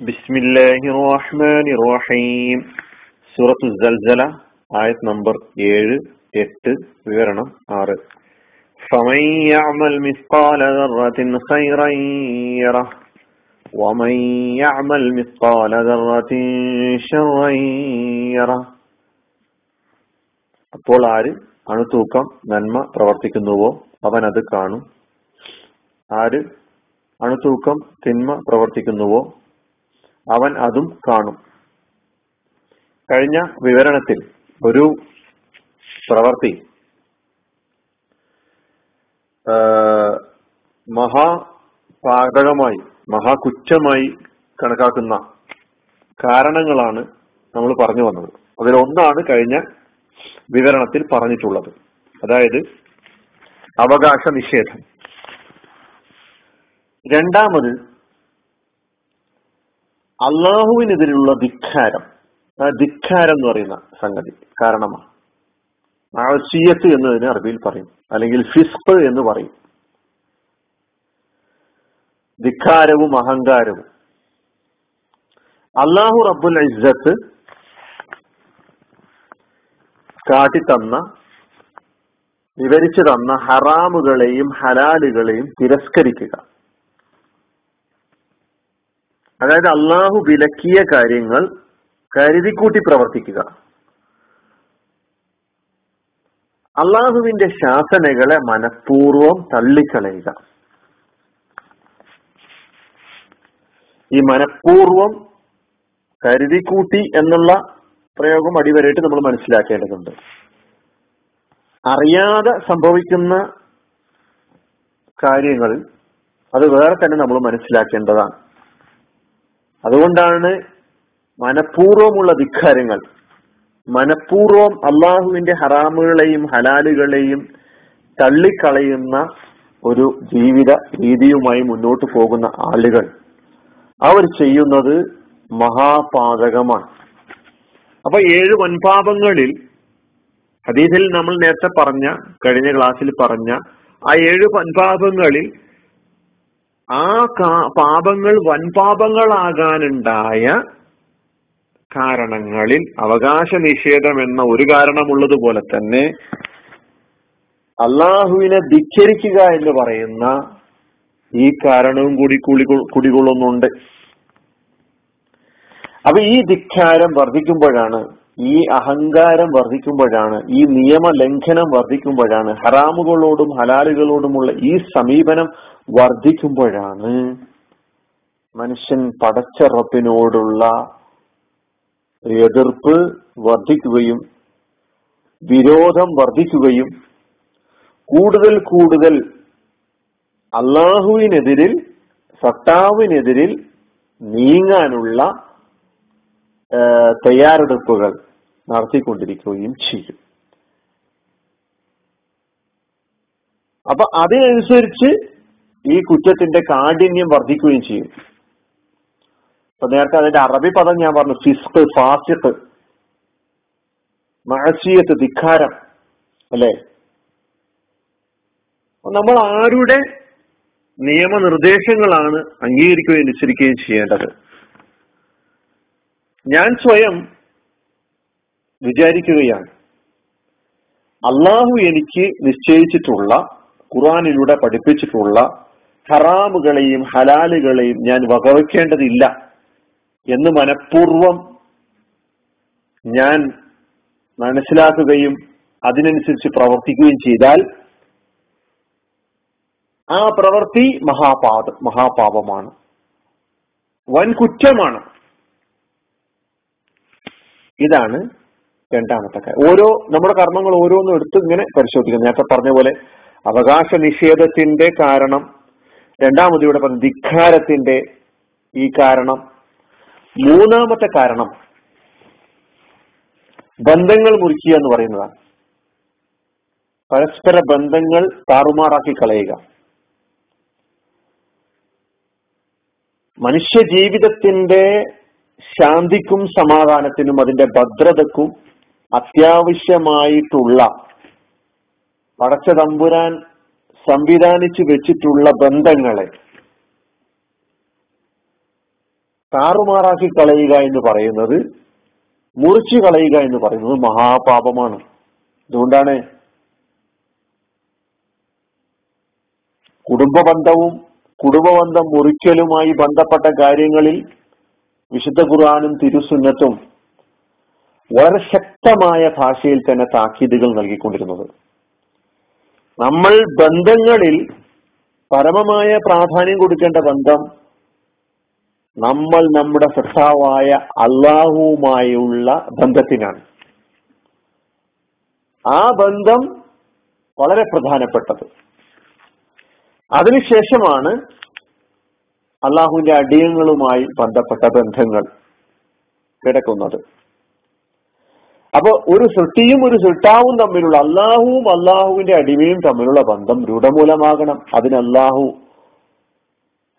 بسم الله الرحمن الرحيم سورة الزلزلة آية نمبر 7 8 വിവരണം 6 فمن يعمل مثقال ذرة خيرا يره ومن يعمل مثقال ذرة شرا يره അപ്പോൾ ആര് അണുതൂക്കം നന്മ പ്രവർത്തിക്കുന്നുവോ അവൻ അത് കാണും ആര് അണുതൂക്കം തിന്മ പ്രവർത്തിക്കുന്നുവോ അവൻ അതും കാണും. കഴിഞ്ഞ വിവരണത്തിൽ ഒരു പ്രവർത്തി മഹാപാതകമായി മഹാകുറ്റമായി കണക്കാക്കുന്ന കാരണങ്ങളാണ് നമ്മൾ പറഞ്ഞു വന്നത്. അതിലൊന്നാണ് കഴിഞ്ഞ വിവരണത്തിൽ പറഞ്ഞിട്ടുള്ളത്. അതായത് അവകാശ നിഷേധം രണ്ടാമത് അള്ളാഹുവിനെതിരെയുള്ള ധിക്കാരം. ധിക്കാരം എന്ന് പറയുന്ന സംഗതി കാരണമാണ്. ആഴ്ചീയത്ത് എന്നതിന് അറബിയിൽ പറയും. അല്ലെങ്കിൽ ഫിസ്പ് എന്ന് പറയും. ധിക്കാരവും അഹങ്കാരവും. അള്ളാഹു റബ്ബുൽ ഇസ്സത്ത് കാട്ടിത്തന്ന വിവരിച്ചു തന്ന ഹറാമുകളെയും ഹലാലുകളെയും തിരസ്കരിക്കുക. അതായത് അള്ളാഹു വിലക്കിയ കാര്യങ്ങൾ കരുതിക്കൂട്ടി പ്രവർത്തിക്കുക. അള്ളാഹുവിന്റെ ശാസനകളെ മനഃപൂർവം തള്ളിക്കളയുക. ഈ മനഃപൂർവം കരുതിക്കൂട്ടി എന്നുള്ള പ്രയോഗം അടിവരായിട്ട് നമ്മൾ മനസ്സിലാക്കേണ്ടതുണ്ട്. അറിയാതെ സംഭവിക്കുന്ന കാര്യങ്ങൾ അത് വേറെ തന്നെ നമ്മൾ മനസ്സിലാക്കേണ്ടതാണ്. അതുകൊണ്ടാണ് മനഃപൂർവമുള്ള ധിക്കാരങ്ങൾ. മനഃപൂർവം അള്ളാഹുവിന്റെ ഹറാമുകളെയും ഹലാലുകളെയും തള്ളിക്കളയുന്ന ഒരു ജീവിത രീതിയുമായി മുന്നോട്ട് പോകുന്ന ആളുകൾ. അവർ ചെയ്യുന്നത് മഹാപാതകമാണ്. അപ്പൊ ഏഴ് വൻപാപങ്ങളിൽ ഹദീസിൽ നമ്മൾ നേരത്തെ പറഞ്ഞ കഴിഞ്ഞ ക്ലാസ്സിൽ പറഞ്ഞ ആ ഏഴ് വൻപാപങ്ങളിൽ ആ പാപങ്ങൾ വൻപാപങ്ങളാകാനുണ്ടായ കാരണങ്ങളിൽ അവകാശ നിഷേധം എന്ന ഒരു കാരണമുള്ളതുപോലെ തന്നെ അള്ളാഹുവിനെ ധിക്കരിക്കുക എന്ന് പറയുന്ന ഈ കാരണവും കൂടി കൂടി കുടികൊള്ളുന്നുണ്ട്. അപ്പൊ ഈ ധിക്കാരം വർദ്ധിക്കുമ്പോഴാണ് ഈ അഹങ്കാരം വർദ്ധിക്കുമ്പോഴാണ് ഈ നിയമ ലംഘനം വർദ്ധിക്കുമ്പോഴാണ് ഹറാമുകളോടും ഹലാലുകളോടുമുള്ള ഈ സമീപനം വർദ്ധിക്കുമ്പോഴാണ് മനുഷ്യൻ പടച്ച റബ്ബിനോടുള്ള എതിർപ്പ് വർദ്ധിക്കുകയും വിരോധം വർദ്ധിക്കുകയും കൂടുതൽ കൂടുതൽ അള്ളാഹുവിനെതിരിൽ സത്താവിനെതിരിൽ നീങ്ങാനുള്ള തയ്യാറെടുപ്പുകൾ നടത്തിക്കൊണ്ടിരിക്കുകയും ചെയ്യും. അപ്പൊ അതിനനുസരിച്ച് ഈ കുറ്റത്തിന്റെ കാഠിന്യം വർദ്ധിക്കുകയും ചെയ്യും. അപ്പൊ നേരത്തെ അതിന്റെ അറബി പദം ഞാൻ പറഞ്ഞു ഫിസ്ക് ഫാസിഖ് മഴസീയത്ത് ധിക്കാരം അല്ലെ? നമ്മൾ ആരുടെ നിയമനിർദ്ദേശങ്ങളാണ് അംഗീകരിക്കുകയും അനുസരിക്കുകയും ചെയ്യേണ്ടത്? ഞാൻ സ്വയം വിചാരിക്കുകയാണ്. അള്ളാഹു എനിക്ക് നിശ്ചയിച്ചിട്ടുള്ള ഖുറാനിലൂടെ പഠിപ്പിച്ചിട്ടുള്ള ഹറാമുകളെയും ഹലാലുകളെയും ഞാൻ വകവയ്ക്കേണ്ടതില്ല എന്ന് മനഃപൂർവം ഞാൻ മനസ്സിലാക്കുകയും അതിനനുസരിച്ച് പ്രവർത്തിക്കുകയും ചെയ്താൽ ആ പ്രവൃത്തി മഹാപാപ മഹാപാപമാണ്. വൻ കുറ്റമാണ്. ഇതാണ് രണ്ടാമത്തെ കാര്യം. ഓരോ നമ്മുടെ കർമ്മങ്ങൾ ഓരോന്നും എടുത്ത് ഇങ്ങനെ പരിശോധിക്കുന്നു. നേരത്തെ പറഞ്ഞ പോലെ അവകാശ നിഷേധത്തിന്റെ കാരണം രണ്ടാമത് ഇവിടെ പറഞ്ഞ ധിക്കാരത്തിന്റെ ഈ കാരണം. മൂന്നാമത്തെ കാരണം ബന്ധങ്ങൾ മുറിക്കുക എന്ന് പറയുന്നതാണ്. പരസ്പര ബന്ധങ്ങൾ താറുമാറാക്കി കളയുക. മനുഷ്യ ജീവിതത്തിന്റെ ശാന്തിക്കും സമാധാനത്തിനും അതിന്റെ ഭദ്രതക്കും അത്യാവശ്യമായിട്ടുള്ള പടച്ച തമ്പുരാൻ സംവിധാനിച്ചു വെച്ചിട്ടുള്ള ബന്ധങ്ങളെ താറുമാറാക്കി കളയുക എന്ന് പറയുന്നത് മുറിച്ചു കളയുക എന്ന് പറയുന്നത് മഹാപാപമാണ്. അതുകൊണ്ടാണ് കുടുംബബന്ധവും കുടുംബബന്ധം മുറിക്കലുമായി ബന്ധപ്പെട്ട കാര്യങ്ങളിൽ വിശുദ്ധ ഖുർആാനും തിരുസുന്നത്തും വളരെ ശക്തമായ ഭാഷയിൽ തന്നെ താക്കീതുകൾ നൽകിക്കൊണ്ടിരുന്നത്. നമ്മൾ ബന്ധങ്ങളിൽ പരമമായ പ്രാധാന്യം കൊടുക്കേണ്ട ബന്ധം നമ്മൾ നമ്മുടെ സഖാവായ അള്ളാഹുവുമായുള്ള ബന്ധത്തിനാണ്. ആ ബന്ധം വളരെ പ്രധാനപ്പെട്ടത്. അതിനുശേഷമാണ് അള്ളാഹുവിന്റെ അടിയങ്ങളുമായി ബന്ധപ്പെട്ട ബന്ധങ്ങൾ കിടക്കുന്നത്. അപ്പൊ ഒരു സൃഷ്ടിയും ഒരു സൃഷ്ടാവും തമ്മിലുള്ള അള്ളാഹുവും അള്ളാഹുവിന്റെ അടിമയും തമ്മിലുള്ള ബന്ധം രൂഢമൂലമാകണം. അതിന് അള്ളാഹു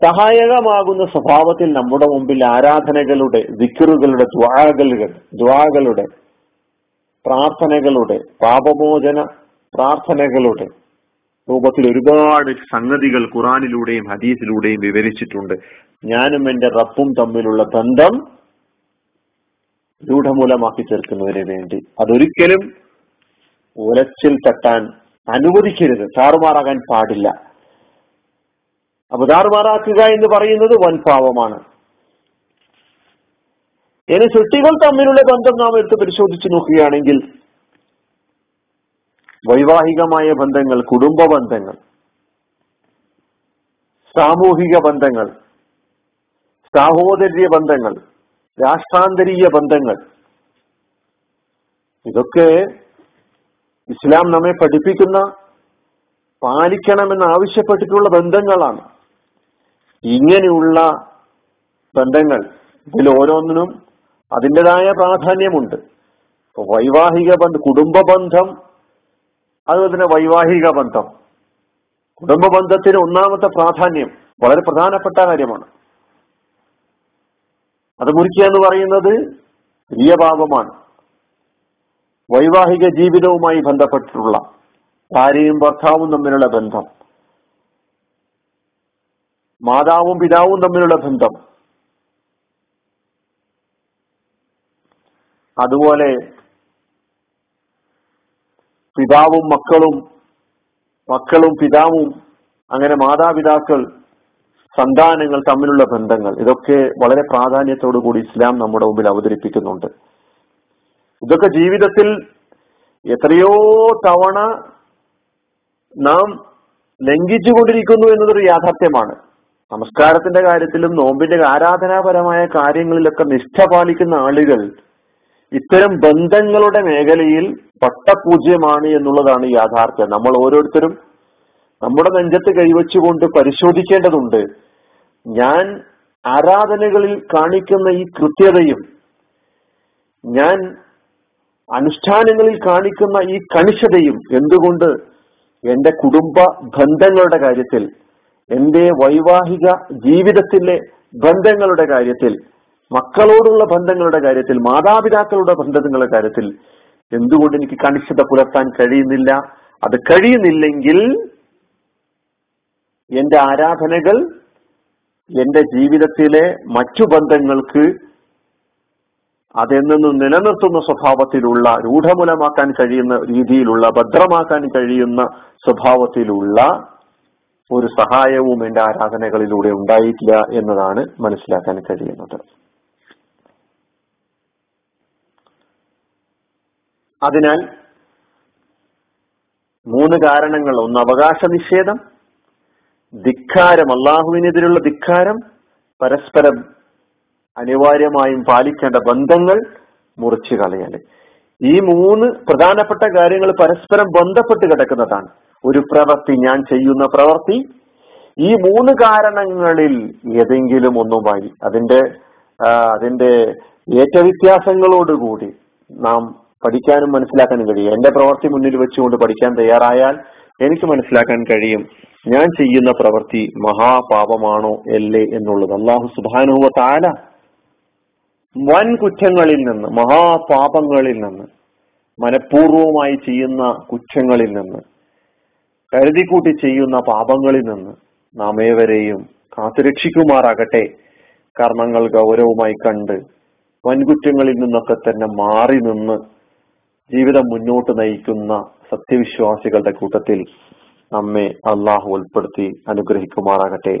സഹായകമാകുന്ന സ്വഭാവത്തിൽ നമ്മുടെ മുമ്പിൽ ആരാധനകളുടെ ദിക്കറുകളുടെ ദ്വാകളുടെ ദ്വാകളുടെ പ്രാർത്ഥനകളുടെ പാപമോചന പ്രാർത്ഥനകളുടെ രൂപത്തിൽ ഒരുപാട് സംഗതികൾ ഖുറാനിലൂടെയും ഹദീസിലൂടെയും വിവരിച്ചിട്ടുണ്ട്. ഞാനും എന്റെ റബ്ബും തമ്മിലുള്ള ബന്ധം രൂഢമൂലമാക്കി ചേർക്കുന്നതിന് വേണ്ടി. അതൊരിക്കലും ഉലച്ചിൽ തട്ടാൻ അനുവദിക്കരുത്. താറുമാറാകാൻ പാടില്ല. അപ്പൊ താറുമാറാക്കുക എന്ന് പറയുന്നത് വൻ പാവമാണ് ഇനി സൃഷ്ടികൾ തമ്മിലുള്ള ബന്ധം നാം എടുത്ത് പരിശോധിച്ചു നോക്കുകയാണെങ്കിൽ വൈവാഹികമായ ബന്ധങ്ങൾ കുടുംബ ബന്ധങ്ങൾ സാമൂഹിക ബന്ധങ്ങൾ സാഹോദര്യ ബന്ധങ്ങൾ രാഷ്ട്രാന്തരീയ ബന്ധങ്ങൾ. ഇതൊക്കെ ഇസ്ലാം നമ്മെ പഠിപ്പിക്കുന്ന പാലിക്കണമെന്ന് ആവശ്യപ്പെട്ടിട്ടുള്ള ബന്ധങ്ങളാണ്. ഇങ്ങനെയുള്ള ബന്ധങ്ങൾ ഇതിൽ ഓരോന്നിനും അതിന്റെതായ പ്രാധാന്യമുണ്ട്. വൈവാഹിക ബന്ധം കുടുംബ ബന്ധം അതുപോലെ തന്നെ വൈവാഹിക ബന്ധം. കുടുംബ ബന്ധത്തിന് ഒന്നാമത്തെ പ്രാധാന്യം വളരെ പ്രധാനപ്പെട്ട കാര്യമാണ്. അത് മുറിക്കുക എന്ന് പറയുന്നത് വലിയ പാപമാണ്. വൈവാഹിക ജീവിതവുമായി ബന്ധപ്പെട്ടിട്ടുള്ള ഭാര്യയും ഭർത്താവും തമ്മിലുള്ള ബന്ധം മാതാവും പിതാവും തമ്മിലുള്ള ബന്ധം അതുപോലെ പിതാവും മക്കളും മക്കളും പിതാവും അങ്ങനെ മാതാപിതാക്കൾ സന്താനങ്ങൾ തമ്മിലുള്ള ബന്ധങ്ങൾ ഇതൊക്കെ വളരെ പ്രാധാന്യത്തോടു കൂടി ഇസ്ലാം നമ്മുടെ മുമ്പിൽ അവതരിപ്പിക്കുന്നുണ്ട്. ഇതൊക്കെ ജീവിതത്തിൽ എത്രയോ തവണ നാം ലംഘിച്ചുകൊണ്ടിരിക്കുന്നു എന്നതൊരു യാഥാർത്ഥ്യമാണ്. നമസ്കാരത്തിന്റെ കാര്യത്തിലും നോമ്പിന്റെ ആരാധനാപരമായ കാര്യങ്ങളിലൊക്കെ നിഷ്ഠ പാലിക്കുന്ന ആളുകൾ ഇത്തരം ബന്ധങ്ങളുടെ മേഖലയിൽ പട്ടപൂജ്യമാണ് എന്നുള്ളതാണ് യാഥാർത്ഥ്യം. നമ്മൾ ഓരോരുത്തരും നമ്മുടെ നെഞ്ചത്ത് കൈവച്ചുകൊണ്ട് പരിശോധിക്കേണ്ടതുണ്ട്. ഞാൻ ആരാധനകളിൽ കാണിക്കുന്ന ഈ കൃത്യതയും ഞാൻ അനുഷ്ഠാനങ്ങളിൽ കാണിക്കുന്ന ഈ കണിശതയും എന്തുകൊണ്ട് എന്റെ കുടുംബ ബന്ധങ്ങളുടെ കാര്യത്തിൽ എന്റെ വൈവാഹിക ജീവിതത്തിലെ ബന്ധങ്ങളുടെ കാര്യത്തിൽ മക്കളോടുള്ള ബന്ധങ്ങളുടെ കാര്യത്തിൽ മാതാപിതാക്കളുടെ ബന്ധങ്ങളുടെ കാര്യത്തിൽ എന്തുകൊണ്ട് എനിക്ക് കണിശത പുലർത്താൻ കഴിയുന്നില്ല? അത് കഴിയുന്നില്ലെങ്കിൽ എന്റെ ആരാധനകൾ എന്റെ ജീവിതത്തിലെ മറ്റു ബന്ധങ്ങൾക്ക് അതെന്നും നിലനിർത്തുന്ന സ്വഭാവത്തിലുള്ള രൂഢമൂലമാക്കാൻ കഴിയുന്ന രീതിയിലുള്ള ഭദ്രമാക്കാൻ കഴിയുന്ന സ്വഭാവത്തിലുള്ള ഒരു സഹായവും എന്റെ ആരാധനകളിലൂടെ ഉണ്ടായിട്ടില്ല എന്നതാണ് മനസ്സിലാക്കാൻ കഴിയുന്നത്. അതിനാൽ മൂന്ന് കാരണങ്ങൾ. ഒന്ന് അവകാശ നിഷേധം ധിക്കാരം അള്ളാഹുവിനെതിരുള്ള ധിക്കാരം പരസ്പരം അനിവാര്യമായും പാലിക്കേണ്ട ബന്ധങ്ങൾ മുറിച്ചു കളയൽ. ഈ മൂന്ന് പ്രധാനപ്പെട്ട കാര്യങ്ങൾ പരസ്പരം ബന്ധപ്പെട്ട് കിടക്കുന്നതാണ്. ഒരു പ്രവൃത്തി ഞാൻ ചെയ്യുന്ന പ്രവൃത്തി. ഈ മൂന്ന് കാരണങ്ങളിൽ ഏതെങ്കിലും ഒന്നുമായി അതിന്റെ അതിന്റെ ഏറ്റവ്യത്യാസങ്ങളോടുകൂടി നാം പഠിക്കാനും മനസ്സിലാക്കാനും കഴിയും. എന്റെ പ്രവൃത്തി മുന്നിൽ വെച്ചുകൊണ്ട് പഠിക്കാൻ തയ്യാറായാൽ എനിക്ക് മനസ്സിലാക്കാൻ കഴിയും. ഞാൻ ചെയ്യുന്ന പ്രവൃത്തി മഹാപാപമാണോ അല്ലേ എന്നുള്ളത്. അള്ളാഹു സുബാനുവ താല വൻ കുറ്റങ്ങളിൽ നിന്ന് മഹാപാപങ്ങളിൽ നിന്ന് മനഃപൂർവമായി ചെയ്യുന്ന കുറ്റങ്ങളിൽ നിന്ന് കരുതിക്കൂട്ടി ചെയ്യുന്ന പാപങ്ങളിൽ നിന്ന് നാം ഏവരെയും കാത്തുരക്ഷിക്കുമാറാകട്ടെ. കർമ്മങ്ങൾ ഗൗരവമായി കണ്ട് വൻകുറ്റങ്ങളിൽ നിന്നൊക്കെ തന്നെ മാറി നിന്ന് ജീവിതം മുന്നോട്ട് നയിക്കുന്ന സത്യവിശ്വാസികളുടെ കൂട്ടത്തിൽ നമ്മെ അള്ളാഹു ഉൾപ്പെടുത്തി അനുഗ്രഹിക്കുമാറാകട്ടെ.